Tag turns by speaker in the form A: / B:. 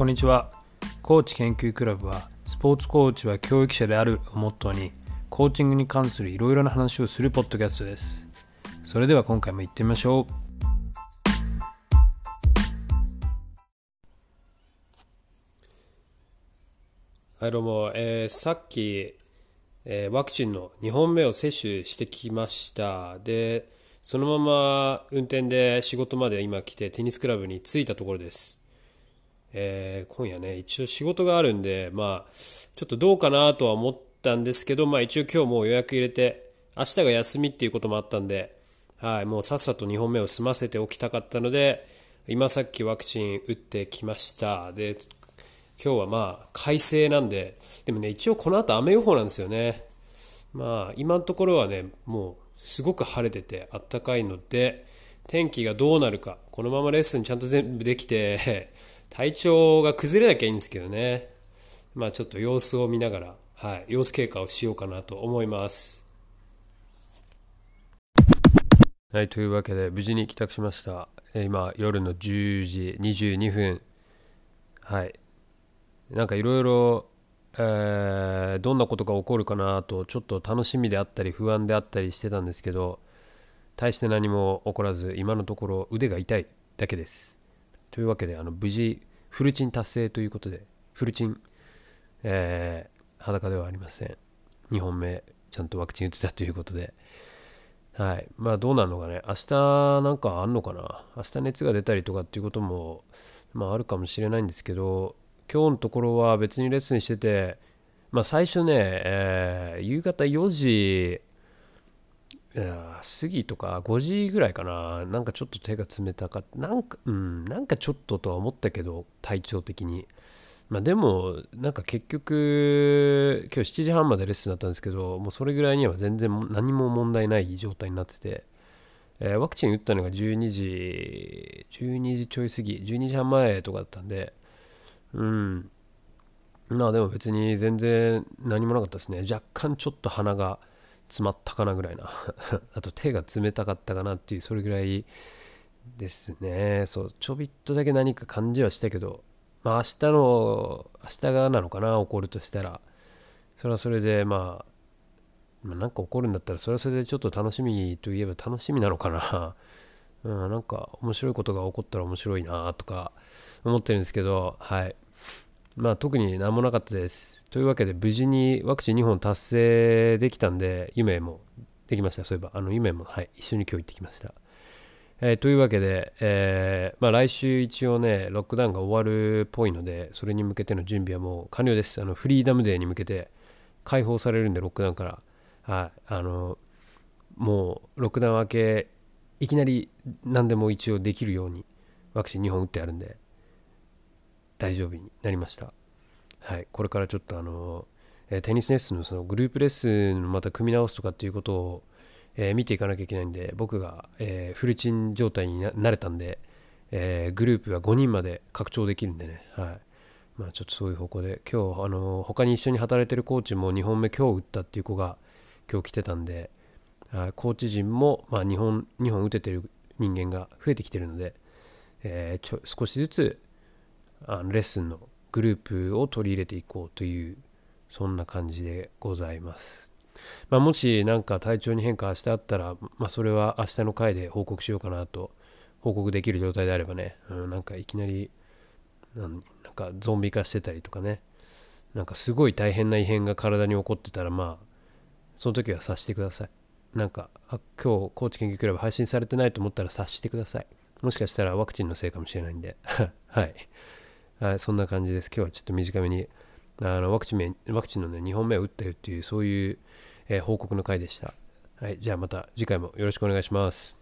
A: こんにちは。コーチ研究クラブはスポーツコーチは教育者であるをモットーにコーチングに関するいろいろな話をするポッドキャストです。それでは今回も行ってみましょう。はいどうも、えー、さっき、えー、ワクチンの2本目を接種してきました。でそのまま運転で仕事まで今来てテニスクラブに着いたところです。えー、今夜ね、一応仕事があるんで、まあ、ちょっとどうかなとは思ったんですけど、まあ一応今日もう予約入れて、明日が休みっていうこともあったんで、はい、もうさっさと2本目を済ませておきたかったので、今さっきワクチン打ってきました。で、今日はまあ快晴なんで、でもね、一応この後雨予報なんですよね。まあ今のところはね、もうすごく晴れててあったかいので天気がどうなるかこのままレッスンちゃんと全部できて体調が崩れなきゃいいんですけどね。まあちょっと様子を見ながら、はい、様子経過をしようかなと思います。はいというわけで無事に帰宅しました。今夜の10時22分。はい。なんかいろいろえー、どんなことが起こるかなとちょっと楽しみであったり不安であったりしてたんですけど大して何も起こらず今のところ腕が痛いだけです。というわけであの無事フルチン達成ということでフルチン、えー、裸ではありません。2本目ちゃんとワクチン打ってたということで。はい。まあどうなるのかね。明日なんかあんのかな？明日熱が出たりとかっていうこともまああるかもしれないんですけど今日のところは別にレッスンしてて、まあ、最初ね、えー、夕方4時過ぎとか5時ぐらいかななんかちょっと手が冷たかったなんかうんなんかちょっととは思ったけど体調的にまあでもなんか結局今日7時半までレッスンだったんですけどもうそれぐらいには全然何も問題ない状態になってて、えー、ワクチン打ったのが12時12時ちょい過ぎ12時半前とかだったんでうん。まあでも別に全然何もなかったですね。若干ちょっと鼻が詰まったかなぐらいな。あと手が冷たかったかなっていう、それぐらいですね。そう、ちょびっとだけ何か感じはしたけど、まあ明日の、明日がなのかな、起こるとしたら。それはそれで、まあ、まあ、なんか起こるんだったら、それはそれでちょっと楽しみといえば楽しみなのかな。うん、なんか面白いことが起こったら面白いなとか思ってるんですけど、はい。まあ特に何もなかったです。というわけで無事にワクチン2本達成できたんで、夢もできました。そういえば、あの夢も、はい、一緒に今日行ってきました。えー、というわけで、えー、まあ、来週一応ね、ロックダウンが終わるっぽいので、それに向けての準備はもう完了です。あのフリーダムデーに向けて解放されるんで、ロックダウンから。はい、あの、もうロックダウン明け、いきなり何でも一応できるようにワクチン2本打ってあるんで、大丈夫になりました。はい、これからちょっとあの、えテニスレッスンのそのグループレッスンまた組み直すとかっていうことを、えー、見ていかなきゃいけないんで、僕が、えー、フルチン状態になれたんで、えー、グループは5人まで拡張できるんでね、はい。まあちょっとそういう方向で、今日、あの、他に一緒に働いてるコーチも2本目今日打ったっていう子が今日来てたんで、コーチ陣も、まあ、2本 ,2 本打ててる人間が増えてきてるので、えー、ちょ少しずつあのレッスンのグループを取り入れていこうというそんな感じでございます。まあ、もし何か体調に変化明日あったら、まあ、それは明日の回で報告しようかなと報告できる状態であればね、うん、なんかいきなりなんかゾンビ化してたりとかねなんかすごい大変な異変が体に起こってたらまあその時は察してください。なんかあ今日コーチ研究クラブ配信されてないと思ったら察してください。もしかしたらワクチンのせいかもしれないんで はい。はい、そんな感じです。今日はちょっと短めに、あのワクチンワクチンのね、2本目を打ったよっていう、そういう、えー、報告の回でした。はい、じゃあまた次回もよろしくお願いします。